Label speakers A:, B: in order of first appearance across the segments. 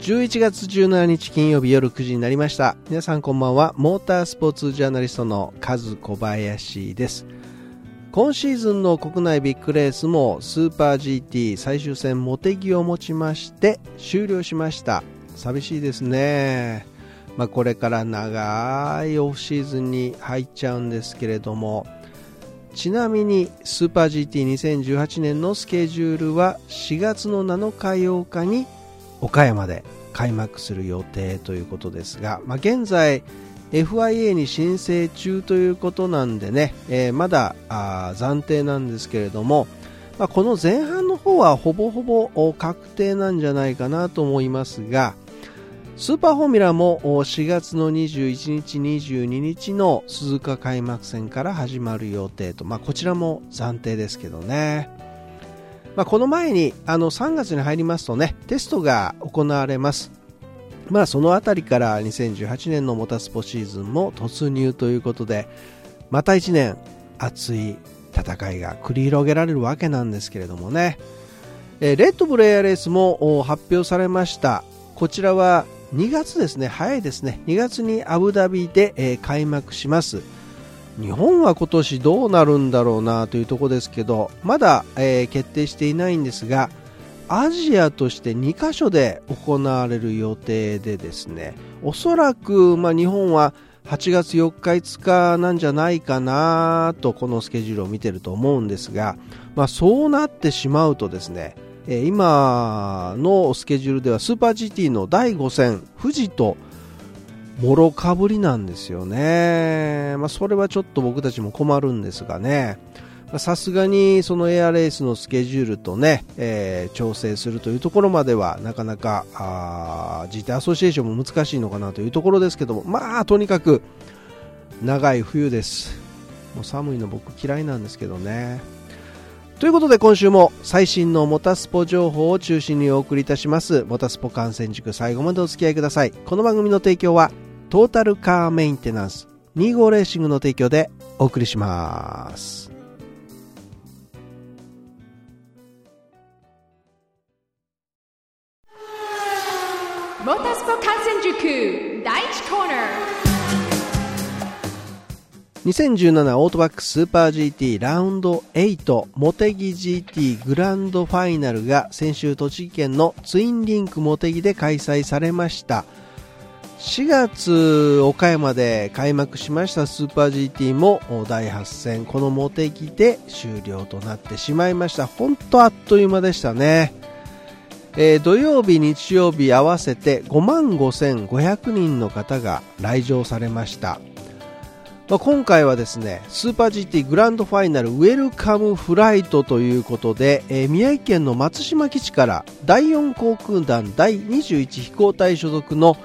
A: 11月17日金曜日夜9時になりました。皆さんこんばんは。モータースポーツジャーナリストのカズ小林です。今シーズンの国内ビッグレースもスーパー GT 最終戦モテギをもちまして終了しました。寂しいですね。まあ、これから長いオフシーズンに入っちゃうんですけれども。ちなみにスーパー GT2018 年のスケジュールは4月の7日8日に岡山で開幕する予定ということですが、まあ、現在 FIA に申請中ということなんでね、えー、まだ暫定なんですけれども、まあ、この前半の方はほぼほぼ確定なんじゃないかなと思いますがスーパーフォーミュラも4月の21日、22日の鈴鹿開幕戦から始まる予定と、まあ、こちらも暫定ですけどね。まあ、この前にあの3月に入りますとねテストが行われます、まあ、その辺りから2018年のモタスポシーズンも突入ということでまた1年熱い戦いが繰り広げられるわけなんですけれどもね、レッドブルエアレースも発表されました。こちらは2月ですね早いですね。2月にアブダビで、えー、開幕します。日本は今年どうなるんだろうなというとこですけどまだ、えー、決定していないんですがアジアとして2カ所で行われる予定でですねおそらく、まあ、日本は8月4日5日なんじゃないかなとこのスケジュールを見てると思うんですが、まあ、そうなってしまうとですねえ今のスケジュールではスーパー GT の第5戦富士ともろかぶりなんですよね、まあ、それはちょっと僕たちも困るんですがね。さすがにそのエアレースのスケジュールとね、えー、調整するというところまではなかなかあ GT アソシエーションも難しいのかなというところですけども。まあとにかく長い冬です。もう寒いの僕嫌いなんですけどね。ということで今週も最新のモタスポ情報を中心にお送りいたします。モタスポ観戦塾最後までお付き合いください。この番組の提供はトータルカーメンテナンス。25レーシングの提供でお送りします。
B: モータースポ観戦塾第1コーナー。
A: 2017オートバックスーパー GT ラウンド8モテギ GT グランドファイナルが先週栃木県のツインリンクモテギで開催されました。4月岡山で開幕しましたスーパー GT も第8戦このモテギで終了となってしまいました。本当あっという間でしたね。えー、土曜日、日曜日合わせて5万5500人の方が来場されました。まあ、今回はですねスーパー GT グランドファイナルウェルカムフライトということで、えー、宮城県の松島基地から第4航空団第21飛行隊所属の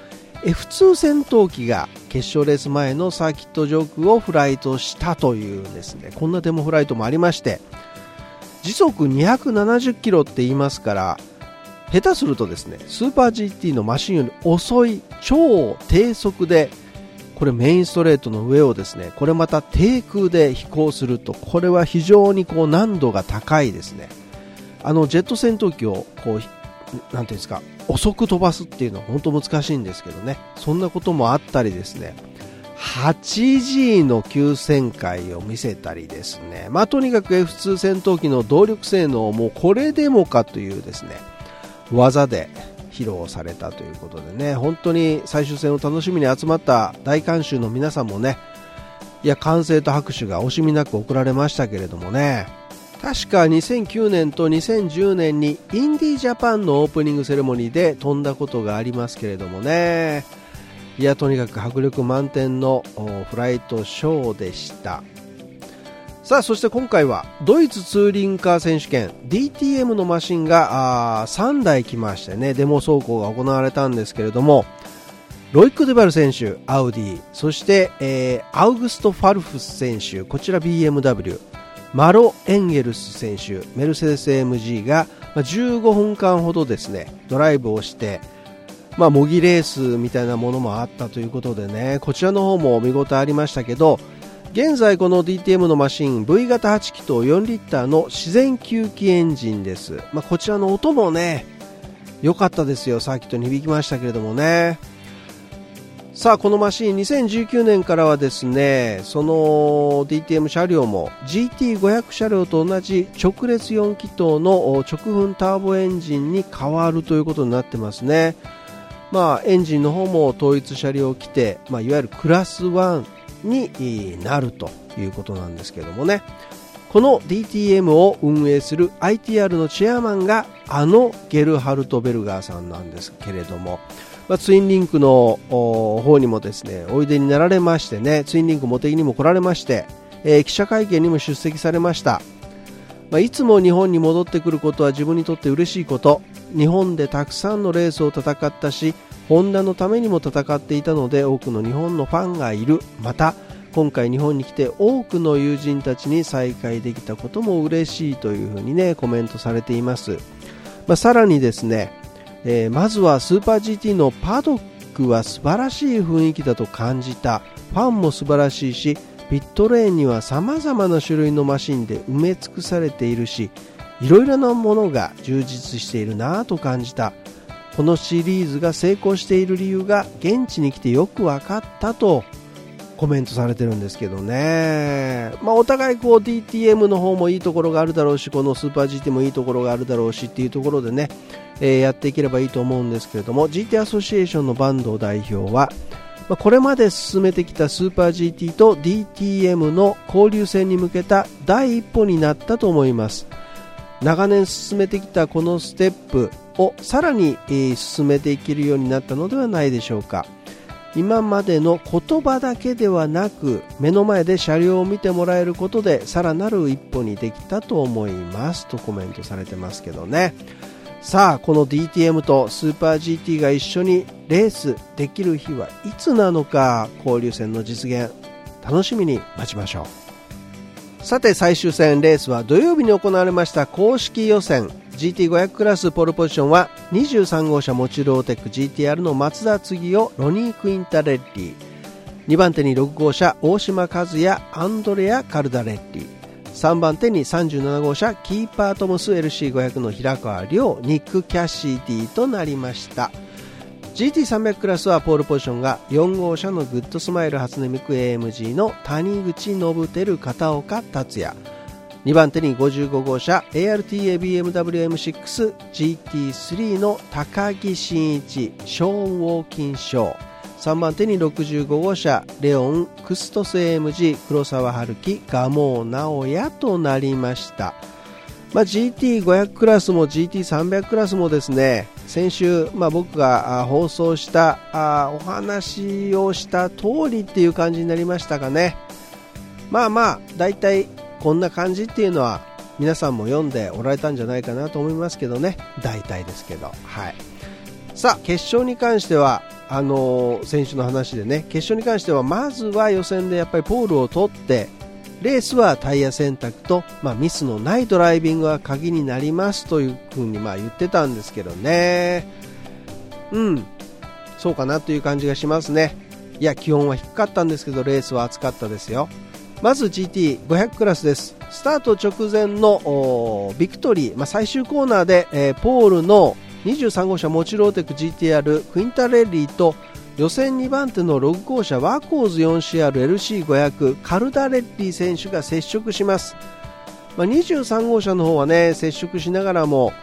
A: F2 戦闘機が決勝レース前のサーキット上空をフライトしたというですね。こんなデモフライトもありまして時速270キロって言いますから下手するとですねスーパー GT のマシンより遅い超低速でこれメインストレートの上をですねこれまた低空で飛行するとこれは非常にこう難度が高いですね。あのジェット戦闘機をこうなんていうんですか遅く飛ばすっていうのは本当難しいんですけどね。そんなこともあったりですね。8G の急旋回を見せたりですね、まあ、とにかく F2 戦闘機の動力性能もこれでもかというですね技で披露されたということでね。本当に最終戦を楽しみに集まった大観衆の皆さんもねいや歓声と拍手が惜しみなく送られましたけれどもね。確か2009年と2010年にインディージャパンのオープニングセレモニーで飛んだことがありますけれどもね。いやとにかく迫力満点のフライトショーでした。さあそして今回はドイツツーリンカー選手権 DTM のマシンがあ3台来ましてねデモ走行が行われたんですけれどもロイック・デバル選手アウディそして、えー、アウグスト・ファルフス選手こちら BMW マロ・エンゲルス選手メルセデス AMG が、15分間ほどですねドライブをしてまあ、模擬レースみたいなものもあったということでねこちらの方も見応えありましたけど現在この DTM のマシン V 型8気筒4リッターの自然吸気エンジンです、まあ、こちらの音もね良かったですよ。サーキットに響きましたけれどもね。さあこのマシン2019年からはですねその DTM 車両も GT500 車両と同じ直列4気筒の直噴ターボエンジンに変わるということになってますね。まあエンジンの方も統一車両規定、まあ、いわゆるクラス1になるということなんですけどもね。この DTM を運営する ITR のチェアマンがあのゲルハルト・ベルガーさんなんですけれども。まあ、ツインリンクの方にもですねおいでになられましてねツインリンク茂木にも来られまして、えー、記者会見にも出席されました、まあ、いつも日本に戻ってくることは自分にとって嬉しいこと。日本でたくさんのレースを戦ったしホンダのためにも戦っていたので多くの日本のファンがいる。また今回日本に来て多くの友人たちに再会できたことも嬉しいというふうにねコメントされています、まあ、さらにですねえー、まずはスーパー GT のパドックは素晴らしい雰囲気だと感じた。ファンも素晴らしいしピットレーンには様々な種類のマシンで埋め尽くされているしいろいろなものが充実しているなぁと感じた。このシリーズが成功している理由が現地に来てよく分かったとコメントされてるんですけどね、まあ、お互いこう DTM の方もいいところがあるだろうしこのスーパー GT もいいところがあるだろうしっていうところでね、えー、やっていければいいと思うんですけれども GT アソシエーションの坂東代表は、まあ、これまで進めてきたスーパー GT と DTM の交流戦に向けた第一歩になったと思います。長年進めてきたこのステップをさらに、進めていけるようになったのではないでしょうか。今までの言葉だけではなく目の前で車両を見てもらえることでさらなる一歩にできたと思います。とコメントされてますけどね。さあこの DTM とスーパー GT が一緒にレースできる日はいつなのか交流戦の実現楽しみに待ちましょう。さて最終戦レースは土曜日に行われました公式予選。GT500 クラスポールポジションは23号車モチローテック GTR の松田次をロニー・クインタレッリ2番手に6号車大島和也アンドレア・カルダレッリ3番手に37号車キーパートモス LC500 の平川亮ニック・キャシーティとなりました。GT300 クラスはポールポジションが4号車のグッドスマイル初音ミク AMG の谷口信輝片岡龍也。2番手に55号車 ARTA-BMW-M6GT3 の高木真一ショーン・ウォーキンショー。3番手に65号車レオン・クストス AMG 黒澤治樹蒲生尚弥となりました、まあ、GT500 クラスも GT300 クラスもですね先週、まあ、僕が放送したあお話をした通りっていう感じになりましたかね。まあまあ大体こんな感じっていうのは皆さんも読んでおられたんじゃないかなと思いますけどね。大体ですけど。はい。さあ決勝に関してはあのー、選手の話でね決勝に関してはまずは予選でやっぱりポールを取ってレースはタイヤ選択と、まあ、ミスのないドライビングが鍵になりますというふうにまあ言ってたんですけどね。うん。そうかなという感じがしますね。いや気温は低かったんですけどレースは暑かったですよ。まず GT500 クラスです。スタート直前のビクトリー、まあ、最終コーナーで、えー、ポールの23号車モチローテク GTR クインタレッリーと予選2番手の6号車ワーコーズ 4CRLC500 カルダレッリー選手が接触します、まあ、23号車の方はね接触しながらも、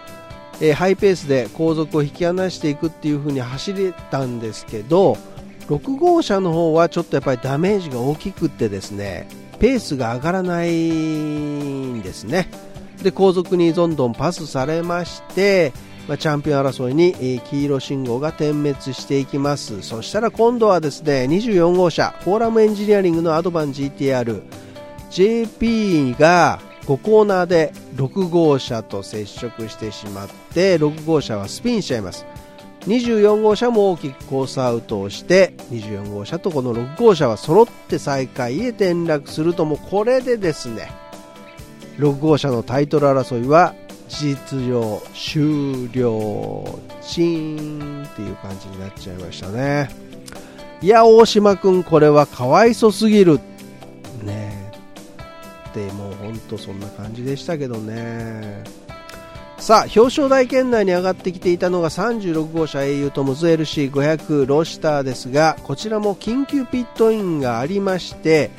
A: えー、ハイペースで後続を引き離していくっていう風に走れたんですけど6号車の方はちょっとやっぱりダメージが大きくってですねペースが上がらないんですね。で後続にどんどんパスされましてまあ、チャンピオン争いに、え、黄色信号が点滅していきます。そしたら今度はですね24号車フォーラムエンジニアリングのアドバン GTR JP が5コーナーで6号車と接触してしまって6号車はスピンしちゃいます。24号車も大きくコースアウトをして24号車とこの6号車は揃って最下位へ転落するともこれでですね6号車のタイトル争いは実上終了チーンっていう感じになっちゃいましたね。いや大島君これはかわいそすぎる。ね。ってもう本当そんな感じでしたけどね。さあ表彰台圏内に上がってきていたのが36号車英雄トムズ LC500 ローシターですがこちらも緊急ピットインがありまして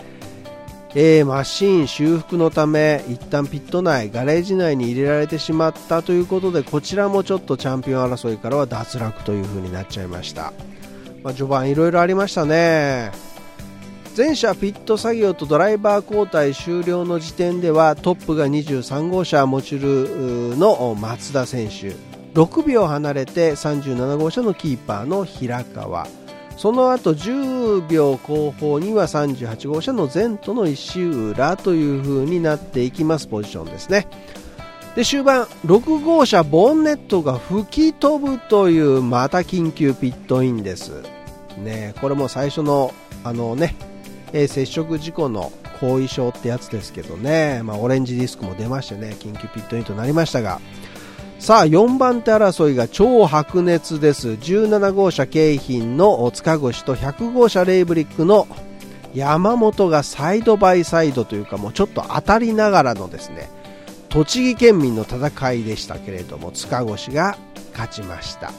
A: えー、マシン修復のため一旦ピット内ガレージ内に入れられてしまったということでこちらもちょっとチャンピオン争いからは脱落という風になっちゃいました、まあ、序盤いろいろありましたね。全車ピット作業とドライバー交代終了の時点ではトップが23号車モチュルの松田選手。6秒離れて37号車のキーパーの平川。その後10秒後方には38号車の前途の石浦という風になっていきますポジションですね。で終盤6号車ボンネットが吹き飛ぶというまた緊急ピットインです。ねこれも最初のあのね、え、接触事故の後遺症ってやつですけどね、まあ、オレンジディスクも出ましてね緊急ピットインとなりましたが。さあ4番手争いが超白熱です。17号車京浜の塚越と100号車レイブリックの山本がサイドバイサイドというかもうちょっと当たりながらのですね栃木県民の戦いでしたけれども塚越が勝ちました。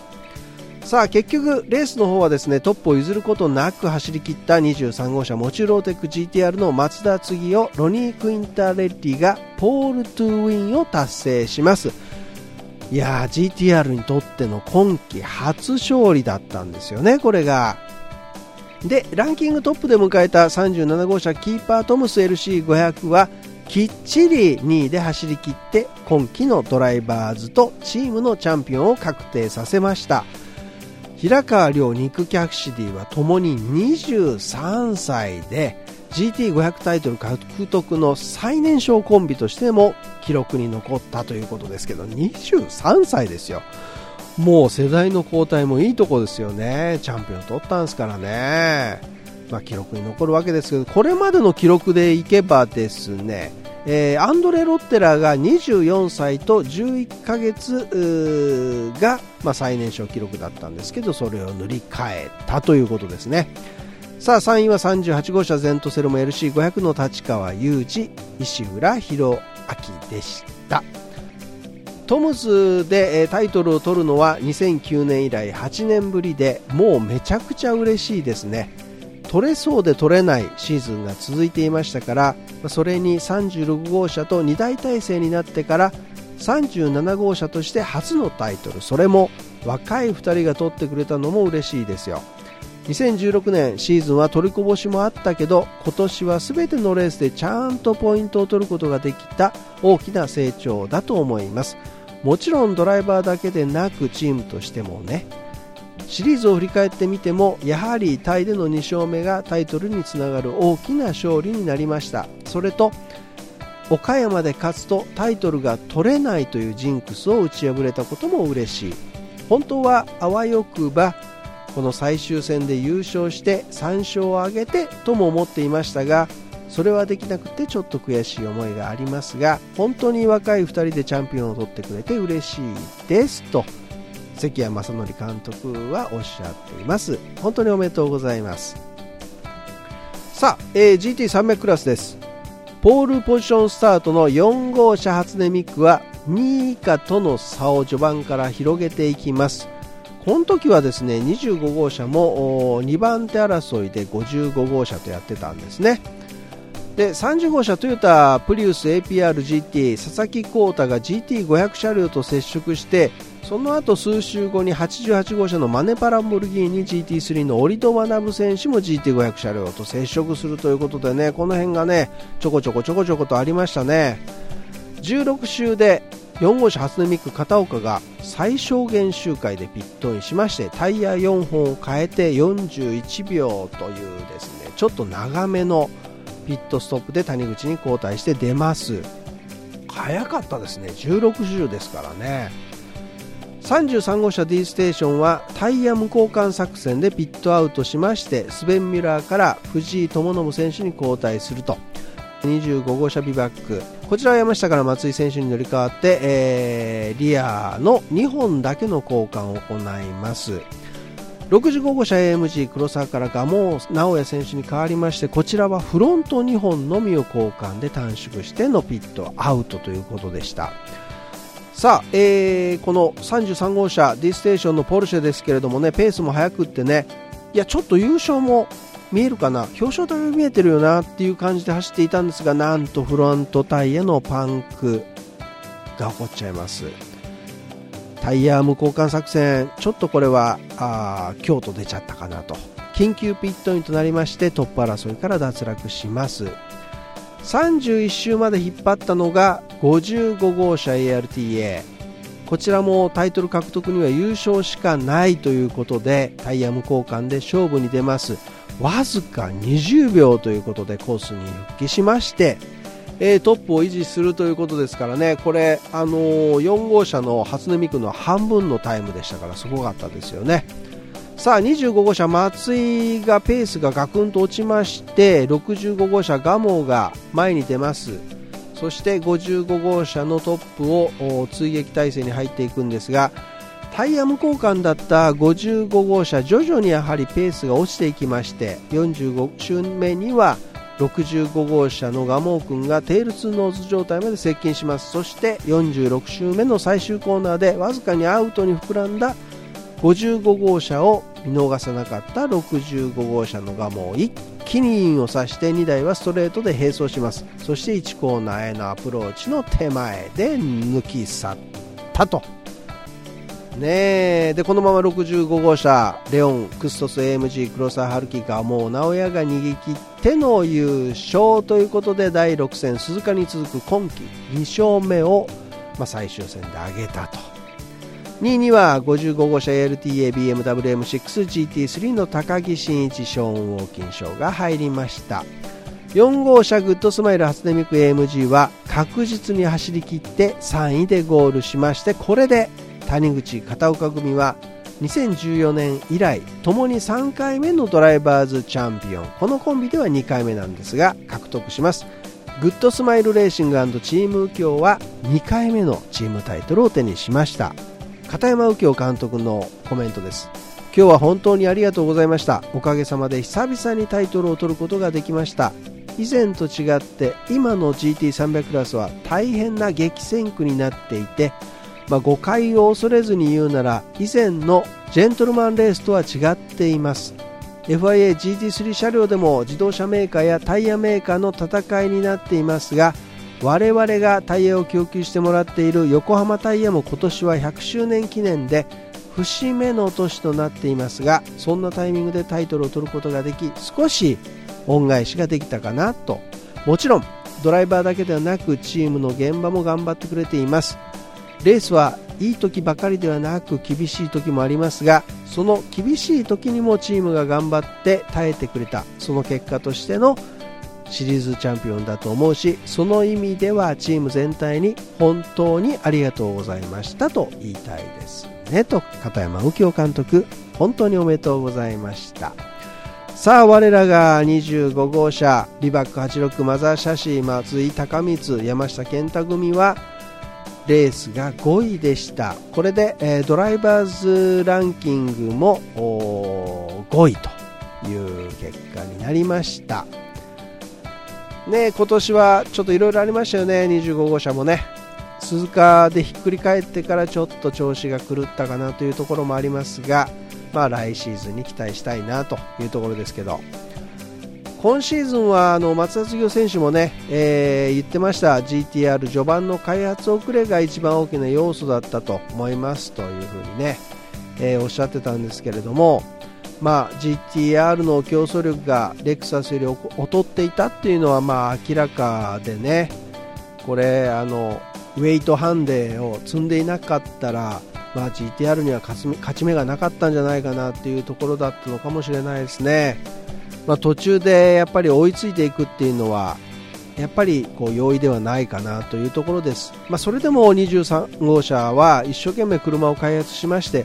A: さあ結局レースの方はですねトップを譲ることなく走り切った23号車モチュローテック GTR の松田次をロニー・クインターレッディがポール・トゥウィンを達成します。いやー GTR にとっての今季初勝利だったんですよね、これが。で、ランキングトップで迎えた37号車キーパートムス LC500 はきっちり2位で走り切って今季のドライバーズとチームのチャンピオンを確定させました平川亮ニック・キャクシディはともに23歳で GT500 タイトル獲得の最年少コンビとしても記録に残ったということですけど23歳ですよ。もう世代の交代もいいとこですよね。チャンピオン取ったんですからね、まあ、記録に残るわけですけどこれまでの記録でいけばですねえー、アンドレ・ロッテラが24歳と11ヶ月が、まあ、最年少記録だったんですけどそれを塗り替えたということですね。さあ3位は38号車ゼントセルモ LC500 の立川裕二石浦弘明でした。トムズでタイトルを取るのは2009年以来8年ぶりでもうめちゃくちゃ嬉しいですね。取れそうで取れないシーズンが続いていましたからそれに36号車と2大体制になってから37号車として初のタイトル。それも若い2人が取ってくれたのも嬉しいですよ。2016年シーズンは取りこぼしもあったけど今年は全てのレースでちゃんとポイントを取ることができた大きな成長だと思います。もちろんドライバーだけでなくチームとしてもね。シリーズを振り返ってみてもやはりタイでの2勝目がタイトルにつながる大きな勝利になりました。それと岡山で勝つとタイトルが取れないというジンクスを打ち破れたことも嬉しい。本当はあわよくばこの最終戦で優勝して3勝を挙げてとも思っていましたがそれはできなくてちょっと悔しい思いがありますが本当に若い2人でチャンピオンを取ってくれて嬉しいですと関谷正則監督はおっしゃっています。本当におめでとうございます。さあ、えー、GT300 クラスです。ポールポジションスタートの4号車初音ミックは2位以下との差を序盤から広げていきます。この時はですね25号車も2番手争いで55号車とやってたんですね。で30号車トヨタプリウス APRGT 佐々木浩太が GT500 車両と接触してその後数週後に88号車のマネパランボルギーニ GT3 のオリトマナブ選手も GT500 車両と接触するということでねこの辺がねちょこちょこちょこちょことありましたね。16周で4号車初音ミク片岡が最小限周回でピットインしましてタイヤ4本を変えて41秒というですねちょっと長めのピットストップで谷口に交代して出ます。早かったですね16周ですからね。33号車 D ステーションはタイヤ無交換作戦でピットアウトしましてスベン・ミュラーから藤井智信選手に交代すると。25号車ビバックこちらは山下から松井選手に乗り換わって、えー、リアの2本だけの交換を行います。65号車 AMG 黒沢から蒲生直哉選手に変わりましてこちらはフロント2本のみを交換で短縮してのピットアウトということでした。さあ、えー、この33号車 D ステーションのポルシェですけれどもねペースも速くってねいやちょっと優勝も見えるかな？表彰台が見えてるよなっていう感じで走っていたんですがなんとフロントタイヤのパンクが起こっちゃいます。タイヤ無交換作戦ちょっとこれはあ京都出ちゃったかなと。緊急ピットインとなりましてトップ争いから脱落します。31周まで引っ張ったのが55号車 ARTA こちらもタイトル獲得には優勝しかないということでタイヤ無交換で勝負に出ます。わずか20秒ということでコースに復帰しましてえー、トップを維持するということですからね、これ、あのー、4号車の初音ミクの半分のタイムでしたからすごかったですよね。さあ25号車松井がペースがガクンと落ちまして65号車蒲生が前に出ますそして55号車のトップを追撃態勢に入っていくんですがタイヤ無交換だった55号車徐々にやはりペースが落ちていきまして45周目には65号車の蒲生君が tail to nose 状態まで接近します。そして46周目の最終コーナーでわずかにアウトに膨らんだ55号車を見逃さなかった65号車の蒲生を一気にインを刺して2台はストレートで並走します。そして1コーナーへのアプローチの手前で抜き去ったと。ねえ。でこのまま65号車レオン、クストス AMG 黒沢春樹がもう直哉が逃げ切っての優勝ということで第6戦鈴鹿に続く今季2勝目を、まあ、最終戦で挙げたと。2位には55号車 ARTA BMW M6 GT3 の高木真一ショーン・ウォーキンショーが入りました。4号車グッドスマイル初音ミク AMG は確実に走り切って3位でゴールしましてこれで谷口片岡組は2014年以来ともに3回目のドライバーズチャンピオン。このコンビでは2回目なんですが獲得します。グッドスマイルレーシングチーム右京は2回目のチームタイトルを手にしました。片山右京監督のコメントです。今日は本当にありがとうございました。おかげさまで久々にタイトルを取ることができました。以前と違って今の GT300 クラスは大変な激戦区になっていてまあ、誤解を恐れずに言うなら以前のジェントルマンレースとは違っています。FIA GT3 車両でも自動車メーカーやタイヤメーカーの戦いになっていますが我々がタイヤを供給してもらっている横浜タイヤも今年は100周年記念で節目の年となっていますがそんなタイミングでタイトルを取ることができ少し恩返しができたかなと。もちろんドライバーだけではなくチームの現場も頑張ってくれています。レースはいい時ばかりではなく厳しい時もありますがその厳しい時にもチームが頑張って耐えてくれたその結果としてのシリーズチャンピオンだと思うしその意味ではチーム全体に本当にありがとうございましたと言いたいですね。と片山右京監督。本当におめでとうございました。さあ我らが25号車リバック86マザーシャシー松井高光山下健太組はレースが5位でした。これで、えー、ドライバーズランキングも5位という結果になりました。ね今年はちょっといろいろありましたよね。25号車もね。鈴鹿でひっくり返ってからちょっと調子が狂ったかなというところもありますがまあ来シーズンに期待したいなというところですけど。今シーズンはあの松田杉選手もね、えー、言ってました GTR 序盤の開発遅れが一番大きな要素だったと思いますというふうにね、えー、おっしゃってたんですけれども、まあ、GTR の競争力がレクサスより劣っていたっていうのはまあ明らかでねこれあのウェイトハンデを積んでいなかったら、まあ、GTR には勝ち目がなかったんじゃないかなっていうところだったのかもしれないですね。まあ、途中でやっぱり追いついていくっていうのはやっぱりこう容易ではないかなというところです、まあ、それでも23号車は一生懸命車を開発しまして、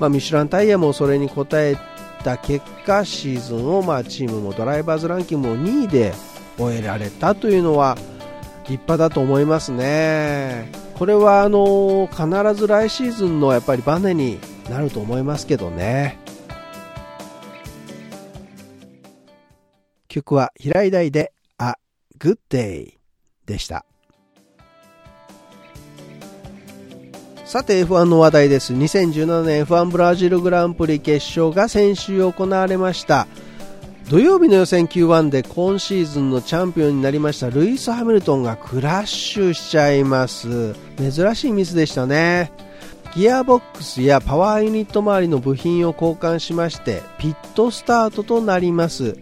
A: まあ、ミシュランタイヤもそれに応えた結果シーズンをまあチームもドライバーズランキングも2位で終えられたというのは立派だと思いますね。これはあの必ず来シーズンのやっぱりバネになると思いますけどね。曲は平井大で A Good Day でした。さて F1 の話題です。2017年 F1 ブラジルグランプリ決勝が先週行われました。土曜日の予選 Q1 で今シーズンのチャンピオンになりましたルイス・ハミルトンがクラッシュしちゃいます珍しいミスでしたねギアボックスやパワーユニット周りの部品を交換しましてピットスタートとなります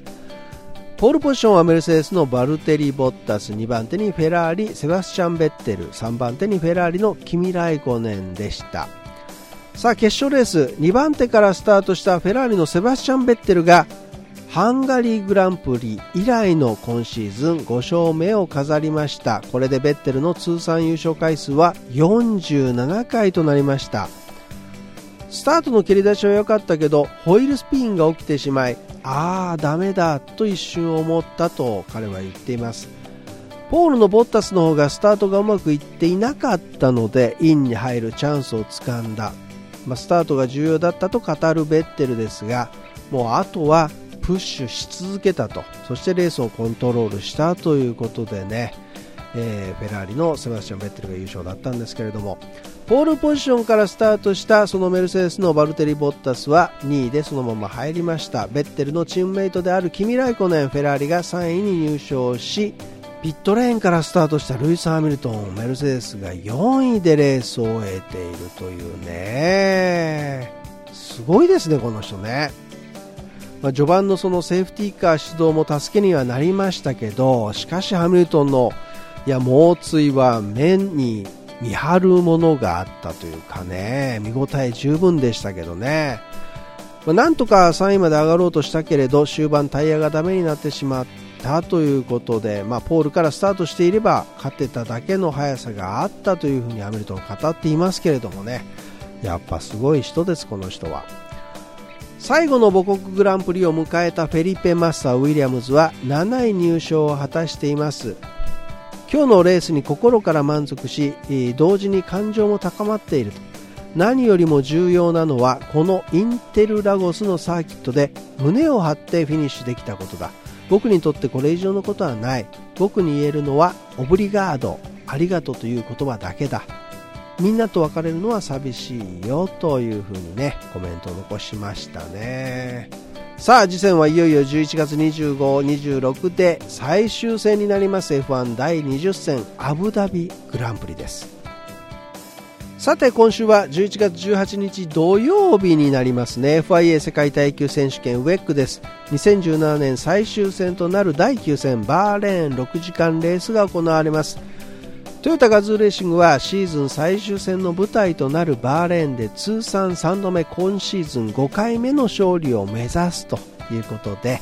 A: ポールポジションはメルセデスのバルテリ・ボッタス。2番手にフェラーリセバスチャン・ベッテル。3番手にフェラーリのキミ・ライコネンでした。さあ決勝レース。2番手からスタートしたフェラーリのセバスチャン・ベッテルがハンガリーグランプリ以来の今シーズン5勝目を飾りました。これでベッテルの通算優勝回数は47回となりました。スタートの蹴り出しは良かったけどホイールスピンが起きてしまいああダメだと一瞬思ったと彼は言っています。ポールのボッタスの方がスタートがうまくいっていなかったのでインに入るチャンスをつかんだ、まあ、スタートが重要だったと語るベッテルですがもうあとはプッシュし続けたと。そしてレースをコントロールしたということでね、えー、フェラーリのセバスチャン・ベッテルが優勝だったんですけれども。ポールポジションからスタートしたそのメルセデスのバルテリ・ボッタスは2位でそのまま入りました。ベッテルのチームメイトであるキミ・ライコネンフェラーリが3位に入賞しピットレーンからスタートしたルイス・ハミルトンメルセデスが4位でレースを終えているというね。すごいですねこの人ね。まあ、序盤のそのセーフティーカー指導も助けにはなりましたけどしかしハミルトンのいや猛追は面に見張るものがあったというかね見応え十分でしたけどね、まあ、なんとか3位まで上がろうとしたけれど終盤タイヤがダメになってしまったということで、まあ、ポールからスタートしていれば勝てただけの速さがあったというふうにハミルトン語っていますけれどもね。やっぱすごい人ですこの人は。最後の母国グランプリを迎えたフェリペ・マッサー・ウィリアムズは7位入賞を果たしています。今日のレースに心から満足し同時に感情も高まっていると。何よりも重要なのはこのインテルラゴスのサーキットで胸を張ってフィニッシュできたことだ。僕にとってこれ以上のことはない。僕に言えるのはオブリガード。ありがとうという言葉だけだ。みんなと別れるのは寂しいよというふうにねコメントを残しましたね。さあ次戦はいよいよ11月25、26で最終戦になります。F1 第20戦アブダビグランプリです。さて今週は11月18日土曜日になりますね。FIA 世界耐久選手権ウェックです。2017年最終戦となる第9戦バーレーン6時間レースが行われます。トヨタガズーレーシングはシーズン最終戦の舞台となるバーレーンで通算3度目今シーズン5回目の勝利を目指すということで、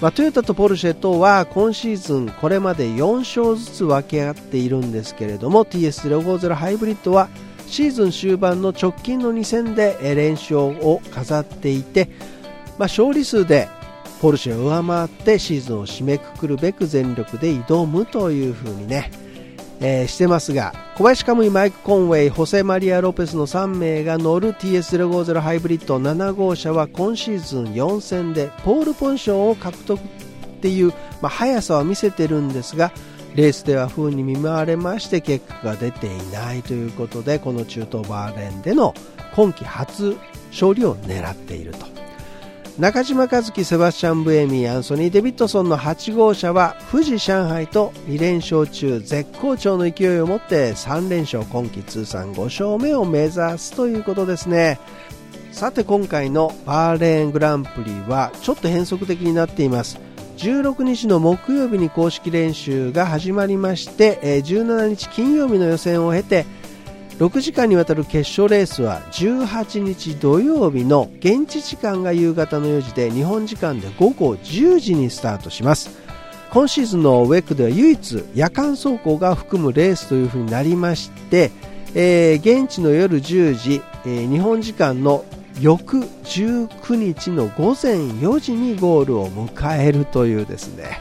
A: まあ、トヨタとポルシェとは今シーズンこれまで4勝ずつ分け合っているんですけれども TS050 ハイブリッドはシーズン終盤の直近の2戦で連勝を飾っていて、まあ、勝利数でポルシェを上回ってシーズンを締めくくるべく全力で挑むというふうにねえー、してますが小林カムイマイク・コンウェイホセ・マリア・ロペスの3名が乗る TS050 ハイブリッド7号車は今シーズン4戦でポールポジションを獲得っていう、まあ、速さは見せてるんですがレースでは不運に見舞われまして結果が出ていないということでこの中東バーレーンでの今季初勝利を狙っていると。中島和樹、セバスチャン・ブエミー、アンソニー・デビッドソンの8号車は富士上海と2連勝中絶好調の勢いを持って3連勝今季通算5勝目を目指すということですね。さて今回のバーレーングランプリはちょっと変則的になっています。16日の木曜日に公式練習が始まりまして17日金曜日の予選を経て6時間にわたる決勝レースは18日土曜日の現地時間が夕方の4時で日本時間で午後10時にスタートします。今シーズンのウェックでは唯一夜間走行が含むレースというふうになりまして、えー、現地の夜10時、えー、日本時間の翌19日の午前4時にゴールを迎えるというですね。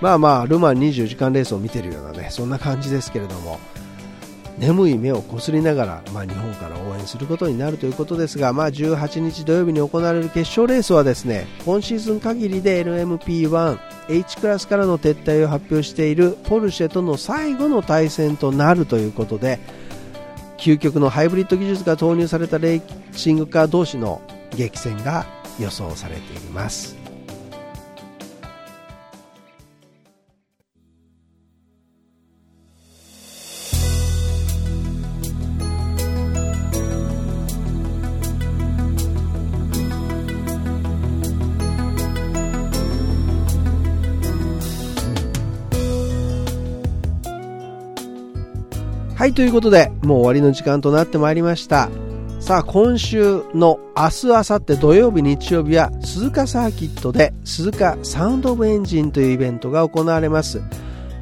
A: まあまあルマン24時間レースを見てるようなねそんな感じですけれども。眠い目をこすりながら、まあ、日本から応援することになるということですが、まあ、18日土曜日に行われる決勝レースはですね今シーズン限りで LMP1H クラスからの撤退を発表しているポルシェとの最後の対戦となるということで究極のハイブリッド技術が投入されたレーシングカー同士の激戦が予想されています。はい、ということで、もう終わりの時間となってまいりました。さあ、今週の明日、明後日土曜日、日曜日は鈴鹿サーキットで鈴鹿サウンドオブエンジンというイベントが行われます。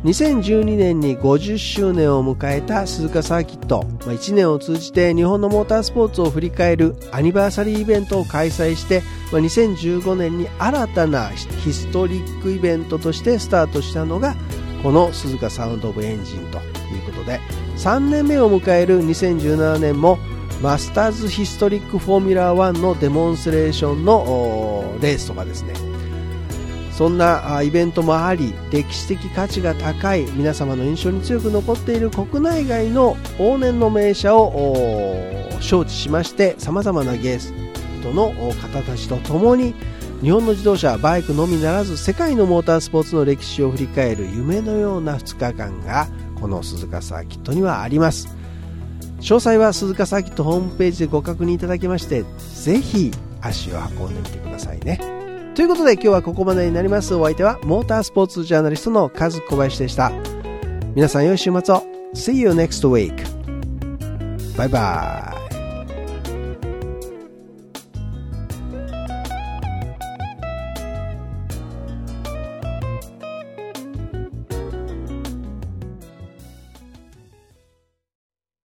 A: 2012年に50周年を迎えた鈴鹿サーキット、ま1年を通じて日本のモータースポーツを振り返るアニバーサリーイベントを開催してま2015年に新たなヒストリックイベントとしてスタートしたのがこの鈴鹿サウンドオブエンジンということで3年目を迎える2017年もマスターズヒストリックフォーミュラー1のデモンストレーションのレースとかですね。そんなイベントもあり歴史的価値が高い皆様の印象に強く残っている国内外の往年の名車を招致しましてさまざまなゲストの方たちと共に日本の自動車バイクのみならず世界のモータースポーツの歴史を振り返る夢のような2日間がこの鈴鹿サーキットにはあります。詳細は鈴鹿サーキットホームページでご確認いただきましてぜひ足を運んでみてくださいね。ということで今日はここまでになります。お相手はモータースポーツジャーナリストのカズ小林でした。皆さん良い週末を。See you next week. バイバイ